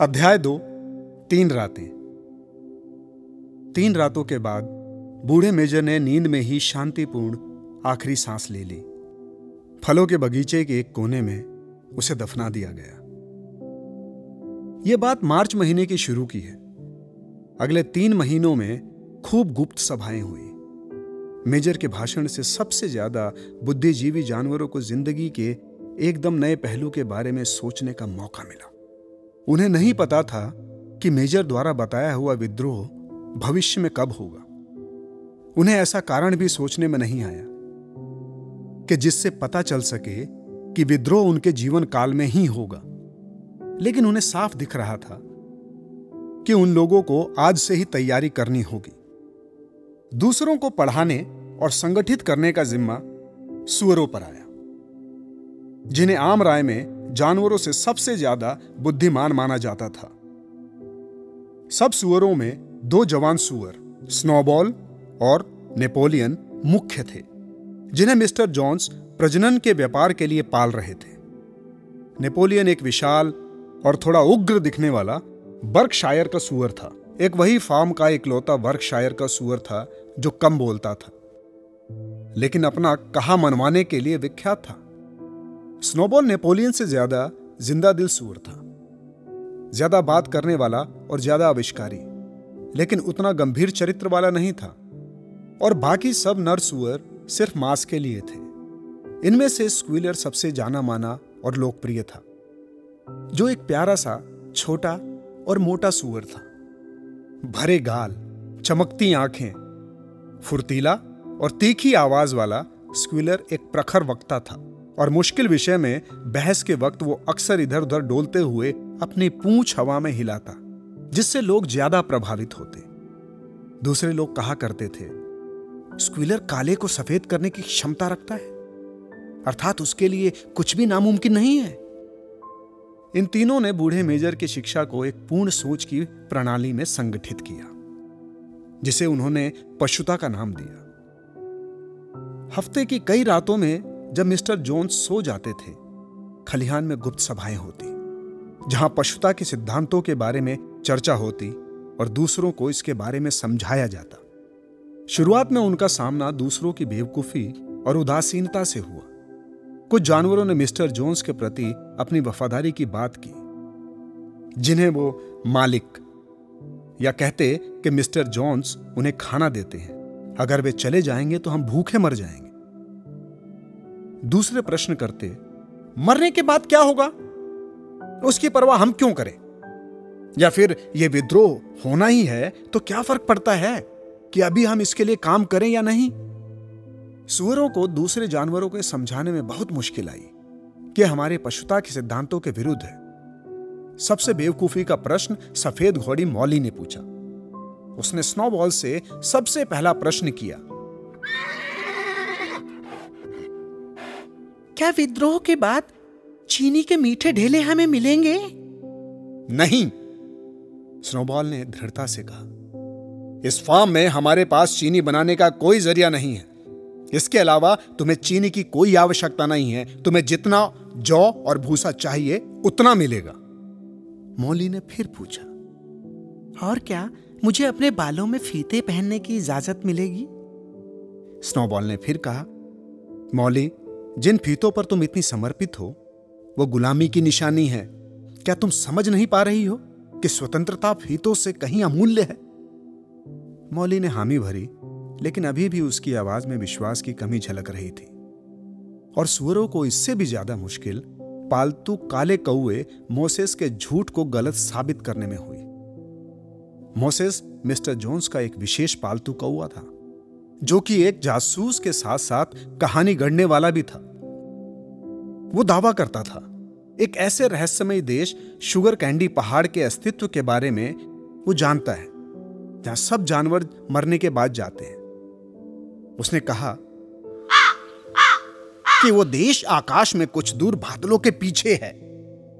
अध्याय दो, तीन रातें। तीन रातों के बाद बूढ़े मेजर ने नींद में ही शांतिपूर्ण आखिरी सांस ले ली। फलों के बगीचे के एक कोने में उसे दफना दिया गया। यह बात मार्च महीने की शुरू की है। अगले तीन महीनों में खूब गुप्त सभाएँ हुई। मेजर के भाषण से सबसे ज़्यादा बुद्धिजीवी जानवरों को ज़िंदगी के एकदम नए पहलू के बारे में सोचने का मौका मिला। उन्हें नहीं पता था कि मेजर द्वारा बताया हुआ विद्रोह भविष्य में कब होगा। उन्हें ऐसा कारण भी सोचने में नहीं आया कि जिससे पता चल सके कि विद्रोह उनके जीवन काल में ही होगा। लेकिन उन्हें साफ़ दिख रहा था कि उन लोगों को आज से ही तैयारी करनी होगी। दूसरों को पढ़ाने और संगठित करने का जिम्मा सुअरों पर आया, जिन्हें आम राय में जानवरों से सबसे ज़्यादा बुद्धिमान माना जाता था। सब सुअरों में दो जवान सुअर, स्नोबॉल और नेपोलियन, मुख्य थे, जिन्हें मिस्टर जॉन्स प्रजनन के व्यापार के लिए पाल रहे थे। नेपोलियन एक विशाल और थोड़ा उग्र दिखने वाला बर्कशायर का सुअर था। एक वही फार्म का इकलौता बर्कशायर का सुअर था जो कम बोलता था, लेकिन अपना कहा मनवाने के लिए विख्यात था। स्नोबॉल नेपोलियन से ज़्यादा ज़िंदा दिल सूर था। ज़्यादा बात करने वाला और ज़्यादा आविष्कारी, लेकिन उतना गंभीर चरित्र वाला नहीं था। और बाकी सब नर सुअर सिर्फ़ मांस के लिए थे। इनमें से स्क्विलर सबसे जाना माना और लोकप्रिय था, जो एक प्यारा सा, छोटा और मोटा सुअर था। भरे गाल, चमकती आँखें, फुर्तीला और तीखी आवाज़ वाला स्क्विलर एक प्रखर वक्ता था। और मुश्किल विषय में बहस के वक्त वो अक्सर इधर उधर डोलते हुए अपनी पूंछ हवा में हिलाता, जिससे लोग ज़्यादा प्रभावित होते। दूसरे लोग कहा करते थे, स्क्विलर काले को सफ़ेद करने की क्षमता रखता है, अर्थात उसके लिए कुछ भी नामुमकिन नहीं है। इन तीनों ने बूढ़े मेजर की शिक्षा को एक पूर्ण सोच की प्रणाली में संगठित किया, जिसे उन्होंने पशुता का नाम दिया। हफ़्ते की कई रातों में जब मिस्टर जोन्स सो जाते थे, खलिहान में गुप्त सभाएँ होती, जहाँ पशुता के सिद्धांतों के बारे में चर्चा होती और दूसरों को इसके बारे में समझाया जाता। शुरुआत में उनका सामना दूसरों की बेवकूफ़ी और उदासीनता से हुआ। कुछ जानवरों ने मिस्टर जोन्स के प्रति अपनी वफादारी की बात की, जिन्हें वो मालिक या कहते कि मिस्टर जोन्स उन्हें खाना देते हैं। अगर वे चले जाएँगे तो हम भूखे मर जाएँगे। दूसरे प्रश्न करते, मरने के बाद क्या होगा? उसकी परवाह हम क्यों करें? या फिर यह विद्रोह होना ही है तो क्या फ़र्क पड़ता है कि अभी हम इसके लिए काम करें या नहीं? सुअरों को दूसरे जानवरों को समझाने में बहुत मुश्किल आई कि हमारे पशुता के सिद्धांतों के विरुद्ध है। सबसे बेवकूफ़ी का प्रश्न सफ़ेद घोड़ी मौली ने पूछा। उसने स्नोबॉल से सबसे पहला प्रश्न किया क्या विद्रोह के बाद चीनी के मीठे ढेले हमें मिलेंगे? नहीं स्नोबॉल ने दृढ़ता से कहा। इस फार्म में हमारे पास चीनी बनाने का कोई ज़रिया नहीं है। इसके अलावा तुम्हें चीनी की कोई आवश्यकता नहीं है। तुम्हें जितना जौ और भूसा चाहिए उतना मिलेगा। मौली ने फिर पूछा और क्या मुझे अपने बालों में फीते पहनने की इजाज़त मिलेगी? स्नोबॉल ने फिर कहा मौली जिन फीतों पर तुम इतनी समर्पित हो, वो गुलामी की निशानी है। क्या तुम समझ नहीं पा रही हो कि स्वतंत्रता फीतों से कहीं अमूल्य है? मौली ने हामी भरी, लेकिन अभी भी उसकी आवाज़ में विश्वास की कमी झलक रही थी। और सुअरों को इससे भी ज़्यादा मुश्किल, पालतू काले कौए मोसेस के झूठ को गलत साबित करने में हुई। मोसेस मिस्टर जोन्स का एक विशेष पालतू कौआ था। जो कि एक जासूस के साथ साथ कहानी गढ़ने वाला भी था। वो दावा करता था, एक ऐसे रहस्यमय देश शुगर कैंडी पहाड़ के अस्तित्व के बारे में वो जानता है, जहाँ सब जानवर मरने के बाद जाते हैं। उसने कहा कि वो देश आकाश में कुछ दूर बादलों के पीछे है।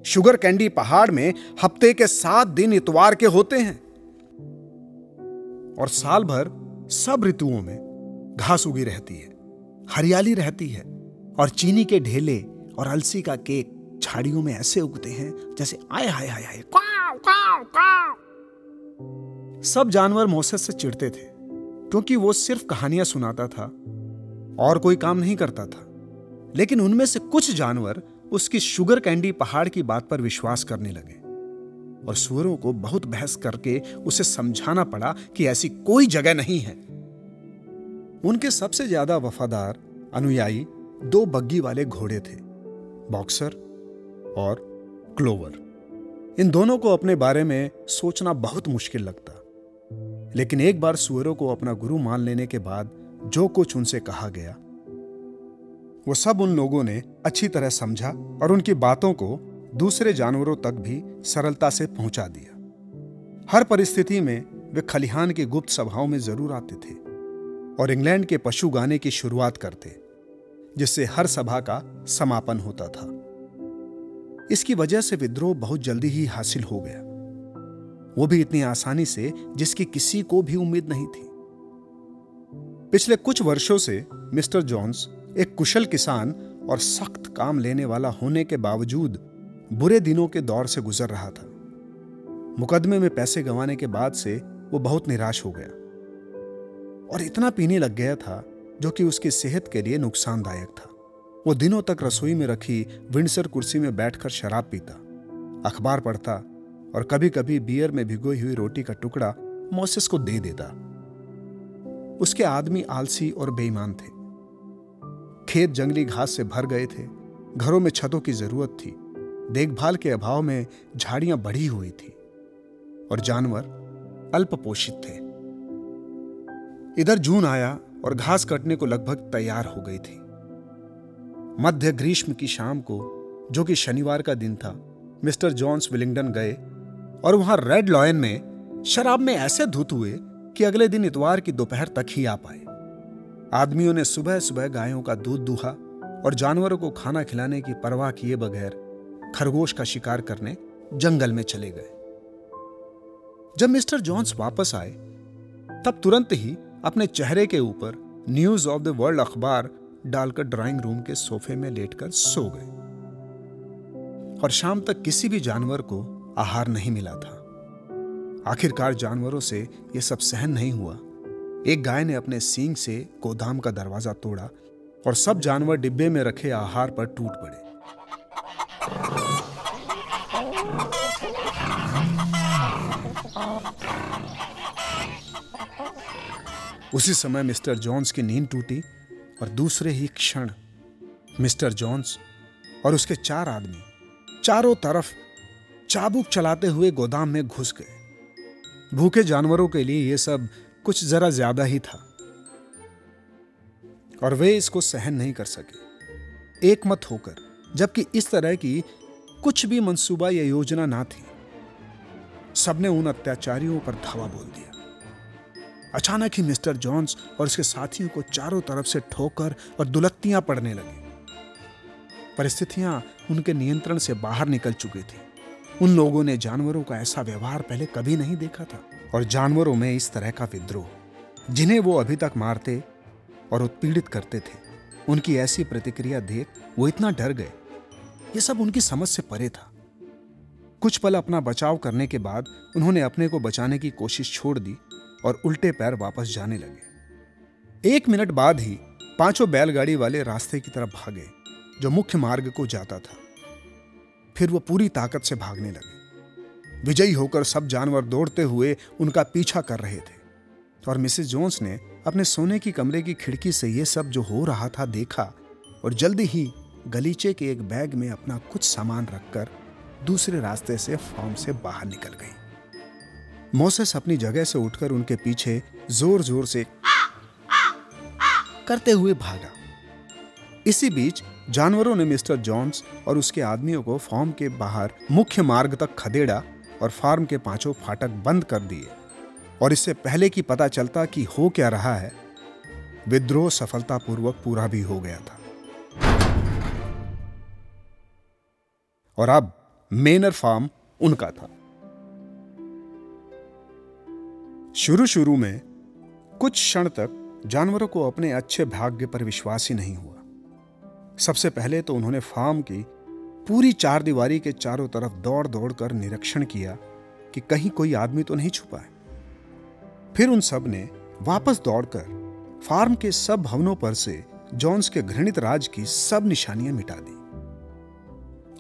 शुगर कैंडी पहाड़ में हफ़्ते के सात दिन इतवार के होते हैं। और साल भर सब ऋतुओं में घास उगी रहती है हरियाली रहती है और चीनी के ढेले और अलसी का केक झाड़ियों में ऐसे उगते हैं जैसे आए हाय हाय हाय सब जानवर मोसेस से चिढ़ते थे क्योंकि वो सिर्फ़ कहानियाँ सुनाता था और कोई काम नहीं करता था। लेकिन उनमें से कुछ जानवर उसकी शुगर कैंडी पहाड़ की बात पर विश्वास करने लगे और सुअरों को बहुत बहस करके उसे समझाना पड़ा कि ऐसी कोई जगह नहीं है। उनके सबसे ज़्यादा वफादार अनुयायी दो बग्गी वाले घोड़े थे, बॉक्सर और क्लोवर। इन दोनों को अपने बारे में सोचना बहुत मुश्किल लगता। लेकिन एक बार सुअरों को अपना गुरु मान लेने के बाद जो कुछ उनसे कहा गया, वो सब उन लोगों ने अच्छी तरह समझा और उनकी बातों को दूसरे जानवरों तक भी सरलता से पहुँचा दिया। हर परिस्थिति में वे खलिहान की गुप्त सभाओं में ज़रूर आते थे। और इंग्लैंड के पशु गाने की शुरुआत करते, जिससे हर सभा का समापन होता था। इसकी वजह से विद्रोह बहुत जल्दी ही हासिल हो गया। वो भी इतनी आसानी से, जिसकी किसी को भी उम्मीद नहीं थी। पिछले कुछ वर्षों से, मिस्टर जॉन्स एक कुशल किसान और सख्त काम लेने वाला होने के बावजूद, बुरे दिनों के दौर से गुजर रहा था। मुकदमे में पैसे गंवाने के बाद से वो बहुत निराश हो गया। और इतना पीने लग गया था जो कि उसकी सेहत के लिए नुकसानदायक था। वो दिनों तक रसोई में रखी विंडसर कुर्सी में बैठकर शराब पीता, अखबार पढ़ता और कभी कभी बियर में भिगोई हुई रोटी का टुकड़ा मोसेस को दे देता। उसके आदमी आलसी और बेईमान थे। खेत जंगली घास से भर गए थे। घरों में छतों की ज़रूरत थी। देखभाल के अभाव में झाड़ियाँ बढ़ी हुई थी। और जानवर अल्प पोषित थे। इधर जून आया और घास कटने को लगभग तैयार हो गई थी। मध्य ग्रीष्म की शाम को, जो कि शनिवार का दिन था, मिस्टर जॉन्स विलिंगडन गए और वहाँ रेड लॉयन में शराब में ऐसे धुत हुए कि अगले दिन इतवार की दोपहर तक ही आ पाए। आदमियों ने सुबह सुबह गायों का दूध दूहा और जानवरों को खाना खिलाने की परवाह किए बगैर खरगोश का शिकार करने जंगल में चले गए। जब मिस्टर जॉन्स वापस आए, तब तुरंत ही अपने चेहरे के ऊपर न्यूज़ ऑफ़ द वर्ल्ड अखबार डालकर ड्राइंग रूम के सोफे में लेटकर सो गए। और शाम तक किसी भी जानवर को आहार नहीं मिला था। आखिरकार जानवरों से यह सब सहन नहीं हुआ। एक गाय ने अपने सींग से गोदाम का दरवाज़ा तोड़ा और सब जानवर डिब्बे में रखे आहार पर टूट पड़े। उसी समय मिस्टर जॉन्स की नींद टूटी और दूसरे ही क्षण मिस्टर जॉन्स और उसके चार आदमी चारों तरफ़ चाबुक चलाते हुए गोदाम में घुस गए। भूखे जानवरों के लिए यह सब कुछ जरा ज़्यादा ही था। और वे इसको सहन नहीं कर सके। एक मत होकर, जबकि इस तरह की कुछ भी मंसूबा या योजना ना थी, सबने उन अत्याचारियों पर धावा बोल दिया। अचानक ही मिस्टर जॉन्स और उसके साथियों को चारों तरफ़ से ठोकर और दुलत्तियाँ पड़ने लगी। परिस्थितियाँ उनके नियंत्रण से बाहर निकल चुकी थी। उन लोगों ने जानवरों का ऐसा व्यवहार पहले कभी नहीं देखा था और जानवरों में इस तरह का विद्रोह, जिन्हें वो अभी तक मारते और उत्पीड़ित करते थे, उनकी ऐसी प्रतिक्रिया देख वो इतना डर गए। ये सब उनकी समझ से परे था। कुछ पल अपना बचाव करने के बाद उन्होंने अपने को बचाने की कोशिश छोड़ दी और उल्टे पैर वापस जाने लगे। एक मिनट बाद ही पाँचों बैलगाड़ी वाले रास्ते की तरफ़ भागे, जो मुख्य मार्ग को जाता था। फिर वो पूरी ताकत से भागने लगे। विजयी होकर सब जानवर दौड़ते हुए उनका पीछा कर रहे थे। और मिसेस जोन्स ने अपने सोने की कमरे की खिड़की से यह सब जो हो रहा था देखा और जल्दी ही गलीचे के एक बैग में अपना कुछ सामान रखकर दूसरे रास्ते से फॉर्म से बाहर निकल गई। मोसेस अपनी जगह से उठकर उनके पीछे ज़ोर ज़ोर से करते हुए भागा। इसी बीच जानवरों ने मिस्टर जॉन्स और उसके आदमियों को फार्म के बाहर मुख्य मार्ग तक खदेड़ा और फार्म के पाँचों फाटक बंद कर दिए और इससे पहले कि पता चलता कि हो क्या रहा है, विद्रोह सफलतापूर्वक पूरा भी हो गया था। और अब मेनर फार्म उनका था। शुरू शुरू में कुछ क्षण तक जानवरों को अपने अच्छे भाग्य पर विश्वास ही नहीं हुआ। सबसे पहले तो उन्होंने फार्म की पूरी चार दीवारी के चारों तरफ़ दौड़ दौड़ कर निरीक्षण किया कि कहीं कोई आदमी तो नहीं छुपा है। फिर उन सबने वापस दौड़कर फार्म के सब भवनों पर से जॉन्स के घृणित राज की सब निशानियाँ मिटा दी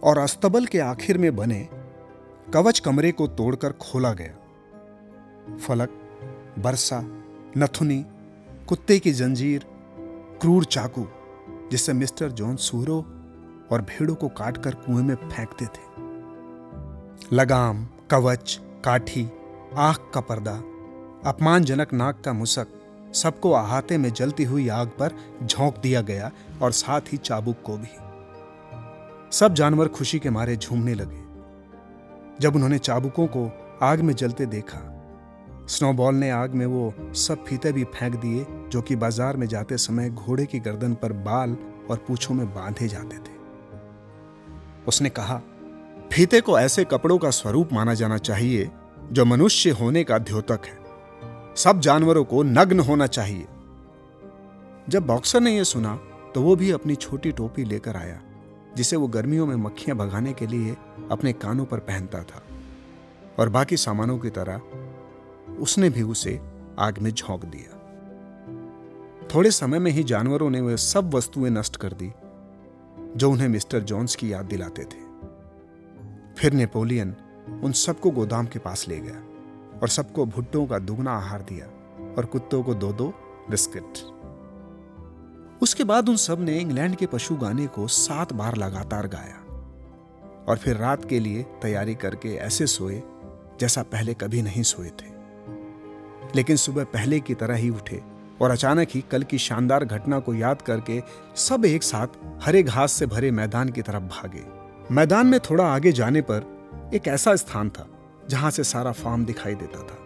और अस्तबल के आखिर में बने कवच कमरे को तोड़कर खोला गया। फलक बरसा, नथुनी, कुत्ते की जंजीर, क्रूर चाकू, जिससे मिस्टर जॉन सूरों और भेड़ों को काटकर कुएँ में फेंकते थे। लगाम, कवच, काठी, आँख का पर्दा, अपमानजनक नाक का मुसक, सबको अहाते में जलती हुई आग पर झोंक दिया गया और साथ ही चाबुक को भी। सब जानवर खुशी के मारे झूमने लगे। जब उन्होंने चाबुकों को आग में जलते देखा स्नोबॉल ने आग में वो सब फीते भी फेंक दिए, जो कि बाज़ार में जाते समय घोड़े की गर्दन पर बाल और पूछों में बांधे जाते थे। उसने कहा, फीते को ऐसे कपड़ों का स्वरूप माना जाना चाहिए, जो मनुष्य होने का द्योतक है। सब जानवरों को नग्न होना चाहिए। जब बॉक्सर ने यह सुना तो वो भी अपनी छोटी टोपी लेकर आया, जिसे वो गर्मियों में मक्खियाँ भगाने के लिए अपने कानों पर पहनता था। और बाकी सामानों की तरह उसने भी उसे आग में झोंक दिया। थोड़े समय में ही जानवरों ने वह सब वस्तुएँ नष्ट कर दी, जो उन्हें मिस्टर जॉन्स की याद दिलाते थे। फिर नेपोलियन उन सबको गोदाम के पास ले गया और सबको भुट्टों का दुगना आहार दिया और कुत्तों को दो दो बिस्किट। उसके बाद उन सबने इंग्लैंड के पशु गाने को सात बार लगातार गाया और फिर रात के लिए तैयारी करके ऐसे सोए जैसा पहले कभी नहीं सोए थे। लेकिन सुबह पहले की तरह ही उठे और अचानक ही कल की शानदार घटना को याद करके सब एक साथ हरे घास से भरे मैदान की तरफ़ भागे। मैदान में थोड़ा आगे जाने पर एक ऐसा स्थान था जहाँ से सारा फार्म दिखाई देता था।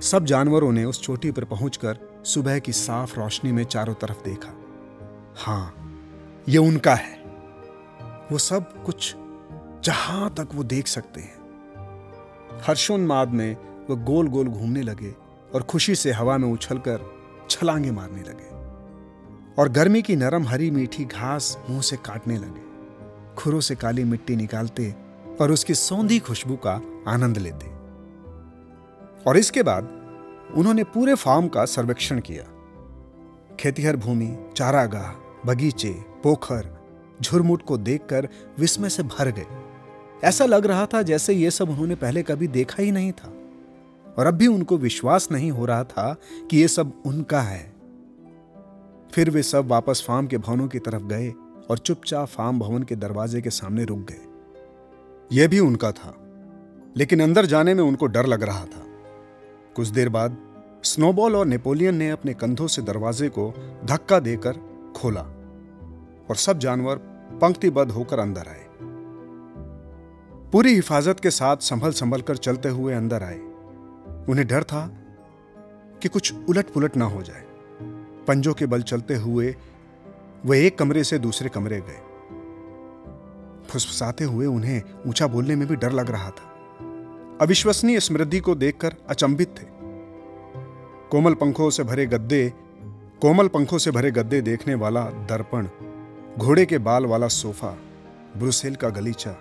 सब जानवरों ने उस चोटी पर पहुंचकर सुबह की साफ़ रोशनी में चारों तरफ़ देखा। हाँ, ये उनका है। वो सब कुछ जहाँ तक वो देख सकते हैं। हर्षोन्माद में वो गोल गोल घूमने लगे और खुशी से हवा में उछलकर छलांगे मारने लगे। और गर्मी की नरम हरी मीठी घास मुँह से काटने लगे। खुरों से काली मिट्टी निकालते और उसकी सौंधी खुशबू का आनंद लेते। और इसके बाद उन्होंने पूरे फार्म का सर्वेक्षण किया। खेतीहर भूमि, चारागाह, बगीचे, पोखर, झुरमुट को देखकर विस्मय से भर गए। ऐसा लग रहा था जैसे ये सब उन्होंने पहले कभी देखा ही नहीं था। और अब भी उनको विश्वास नहीं हो रहा था कि ये सब उनका है। फिर वे सब वापस फार्म के भवनों की तरफ़ गए और चुपचाप फार्म भवन के दरवाजे के सामने रुक गए। यह भी उनका था, लेकिन अंदर जाने में उनको डर लग रहा था। कुछ देर बाद स्नोबॉल और नेपोलियन ने अपने कंधों से दरवाजे को धक्का देकर खोला और सब जानवर पंक्तिबद्ध होकर अंदर आए। पूरी हिफाजत के साथ संभल संभल कर चलते हुए अंदर आए। उन्हें डर था कि कुछ उलट पुलट ना हो जाए। पंजों के बल चलते हुए वे एक कमरे से दूसरे कमरे गए। फुसफुसाते हुए उन्हें ऊँचा बोलने में भी डर लग रहा था। अविश्वसनीय समृद्धि को देखकर अचंभित थे। कोमल पंखों से भरे गद्दे, कोमल पंखों से भरे गद्दे देखने वाला दर्पण, घोड़े के बाल वाला सोफा, ब्रुसेल का गलीचा,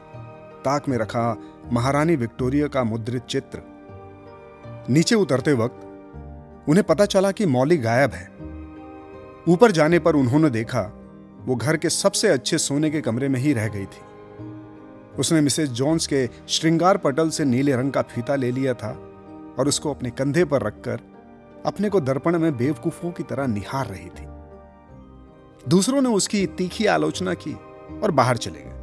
ताक में रखा महारानी विक्टोरिया का मुद्रित चित्र नीचे उतरते वक्त उन्हें पता चला कि मौली गायब है। ऊपर जाने पर उन्होंने देखा, वो घर के सबसे अच्छे सोने के कमरे में ही रह गई थी। उसने मिसेस जॉन्स के श्रृंगार पटल से नीले रंग का फीता ले लिया था और उसको अपने कंधे पर रखकर अपने को दर्पण में बेवकूफों की तरह निहार रही थी। दूसरों ने उसकी तीखी आलोचना की और बाहर चले गए।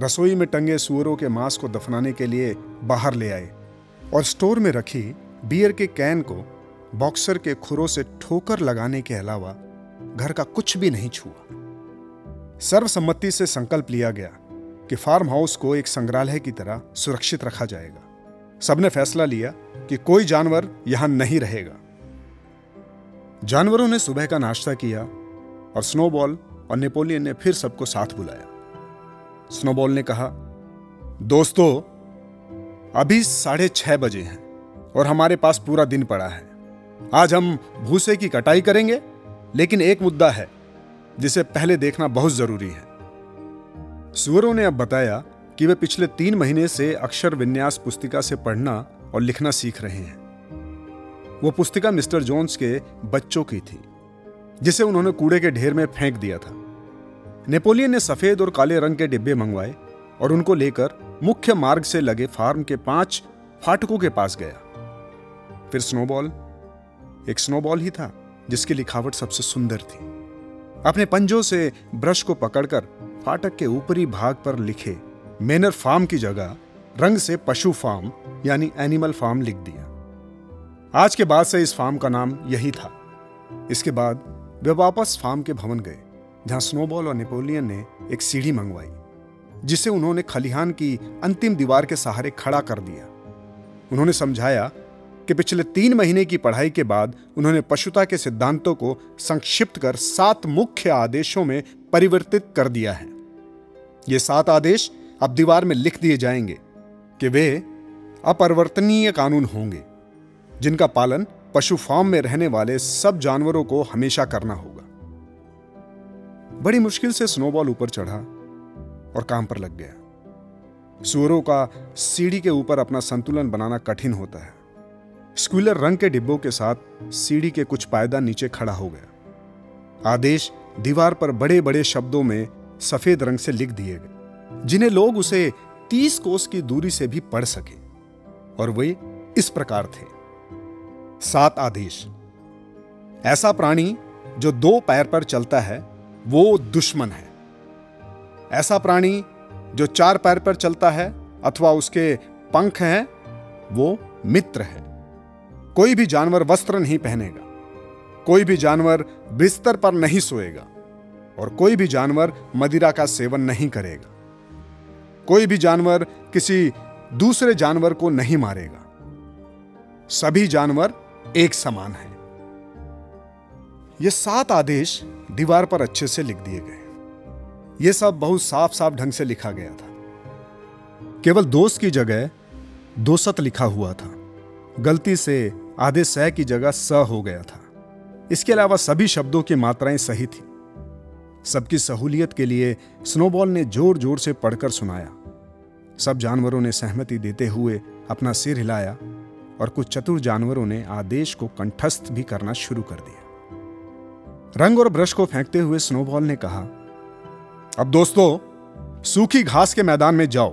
रसोई में टंगे सुअरों के मांस को दफनाने के लिए बाहर ले आए। और स्टोर में रखी बियर के कैन को बॉक्सर के खुरों से ठोकर लगाने के अलावा घर का कुछ भी नहीं छुआ। सर्वसम्मति से संकल्प लिया गया कि फार्म हाउस को एक संग्रहालय की तरह सुरक्षित रखा जाएगा। सबने फैसला लिया कि कोई जानवर यहाँ नहीं रहेगा। जानवरों ने सुबह का नाश्ता किया और स्नोबॉल और नेपोलियन ने फिर सबको साथ बुलाया। स्नोबॉल ने कहा, दोस्तों अभी साढ़े छह बजे हैं और हमारे पास पूरा दिन पड़ा है। आज हम भूसे की कटाई करेंगे, लेकिन एक मुद्दा है, जिसे पहले देखना बहुत ज़रूरी है। सुअरों ने अब बताया कि वे पिछले तीन महीने से अक्षर विन्यास पुस्तिका से पढ़ना और लिखना सीख रहे हैं। वो पुस्तिका मिस्टर जोन्स के बच्चों की थी, जिसे उन्होंने कूड़े के ढेर में फेंक दिया था। नेपोलियन ने सफ़ेद और काले रंग के डिब्बे मंगवाए और उनको लेकर मुख्य मार्ग से लगे फार्म के पाँच फाटकों के पास गया। फिर स्नोबॉल, एक स्नोबॉल ही था, जिसकी लिखावट सबसे सुंदर थी। अपने पंजों से ब्रश को पकड़कर फाटक के ऊपरी भाग पर लिखे मेनर फार्म की जगह रंग से पशु फार्म, यानी एनिमल फार्म लिख दिया। आज के बाद से इस फार्म का नाम यही था। इसके बाद वे वापस फार्म के भवन गए, जहाँ स्नोबॉल और नेपोलियन ने एक सीढ़ी मंगवाई। जिसे उन्होंने खलिहान की अंतिम दीवार के सहारे खड़ा कर दिया। उन्होंने समझाया कि पिछले तीन महीने की पढ़ाई के बाद उन्होंने पशुता के सिद्धांतों को संक्षिप्त कर सात मुख्य आदेशों में परिवर्तित कर दिया है। ये सात आदेश अब दीवार में लिख दिए जाएँगे कि वे अपरिवर्तनीय कानून होंगे, जिनका पालन पशु फार्म में रहने वाले सब जानवरों को हमेशा करना होगा। बड़ी मुश्किल से स्नोबॉल ऊपर चढ़ा। और काम पर लग गया। सुअरों का सीढ़ी के ऊपर अपना संतुलन बनाना कठिन होता है। स्क्विलर रंग के डिब्बों के साथ सीढ़ी के कुछ पायदा नीचे खड़ा हो गया। आदेश दीवार पर बड़े बड़े शब्दों में सफ़ेद रंग से लिख दिए गए, जिन्हें लोग उसे तीस कोस की दूरी से भी पढ़ सके। और वे इस प्रकार थे। सात आदेश। ऐसा प्राणी जो दो पैर पर चलता है, वो दुश्मन है। ऐसा प्राणी जो चार पैर पर चलता है अथवा उसके पंख हैं, वो मित्र है। कोई भी जानवर वस्त्र नहीं पहनेगा। कोई भी जानवर बिस्तर पर नहीं सोएगा। और कोई भी जानवर मदिरा का सेवन नहीं करेगा। कोई भी जानवर किसी दूसरे जानवर को नहीं मारेगा। सभी जानवर एक समान हैं। ये सात आदेश दीवार पर अच्छे से लिख दिए गए ये सब बहुत साफ़ साफ़ ढंग से लिखा गया था। केवल दोस्त की जगह दोसत लिखा हुआ था। गलती से आधे सह की जगह स हो गया था। इसके अलावा सभी शब्दों की मात्राएँ सही थी। सबकी सहूलियत के लिए स्नोबॉल ने ज़ोर ज़ोर से पढ़कर सुनाया। सब जानवरों ने सहमति देते हुए अपना सिर हिलाया और कुछ चतुर जानवरों ने आदेश को कंठस्थ भी करना शुरू कर दिया। रंग और ब्रश को फेंकते हुए स्नोबॉल ने कहा अब दोस्तों, सूखी घास के मैदान में जाओ।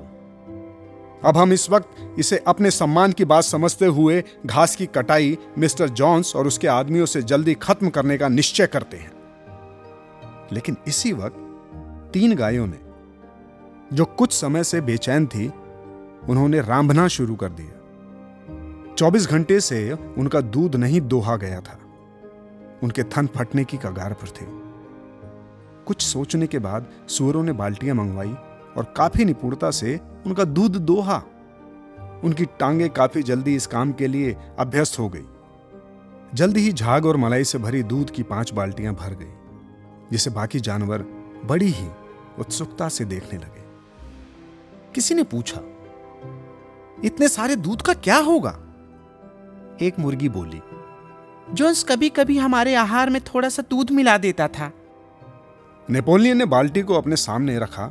अब हम इस वक्त इसे अपने सम्मान की बात समझते हुए घास की कटाई मिस्टर जॉन्स और उसके आदमियों से जल्दी खत्म करने का निश्चय करते हैं। लेकिन इसी वक्त तीन गायों ने, जो कुछ समय से बेचैन थी, उन्होंने रांभना शुरू कर दिया। चौबीस घंटे से उनका दूध नहीं दोहा गया था। उनके थन फटने की कगार पर थे। कुछ सोचने के बाद सुअरों ने बाल्टियाँ मंगवाई और काफ़ी निपुणता से उनका दूध दोहा। उनकी टांगे काफ़ी जल्दी इस काम के लिए अभ्यस्त हो गई। जल्दी ही झाग और मलाई से भरी दूध की पाँच बाल्टियाँ भर गई, जिसे बाकी जानवर बड़ी ही उत्सुकता से देखने लगे। किसी ने पूछा, इतने सारे दूध का क्या होगा? एक मुर्गी बोली, जोन्स कभी कभी हमारे आहार में थोड़ा सा दूध मिला देता था। नेपोलियन ने बाल्टी को अपने सामने रखा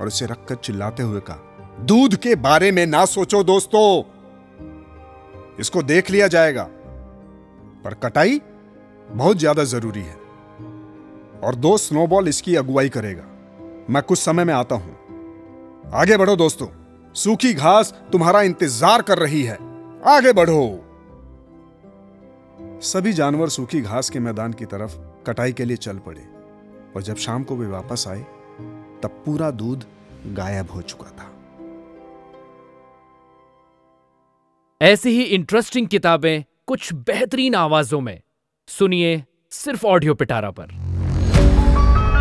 और उसे रखकर चिल्लाते हुए कहा, दूध के बारे में ना सोचो दोस्तों। इसको देख लिया जाएगा, पर कटाई बहुत ज़्यादा ज़रूरी है और दो स्नोबॉल इसकी अगुवाई करेगा। मैं कुछ समय में आता हूँ। आगे बढ़ो दोस्तों, सूखी घास तुम्हारा इंतज़ार कर रही है। आगे बढ़ो। सभी जानवर सूखी घास के मैदान की तरफ़ कटाई के लिए चल पड़े। और जब शाम को वे वापस आए तब पूरा दूध गायब हो चुका था। ऐसी ही इंटरेस्टिंग किताबें कुछ बेहतरीन आवाजों में। सुनिए सिर्फ़ ऑडियो पिटारा पर।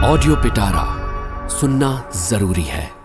ऑडियो पिटारा सुनना ज़रूरी है।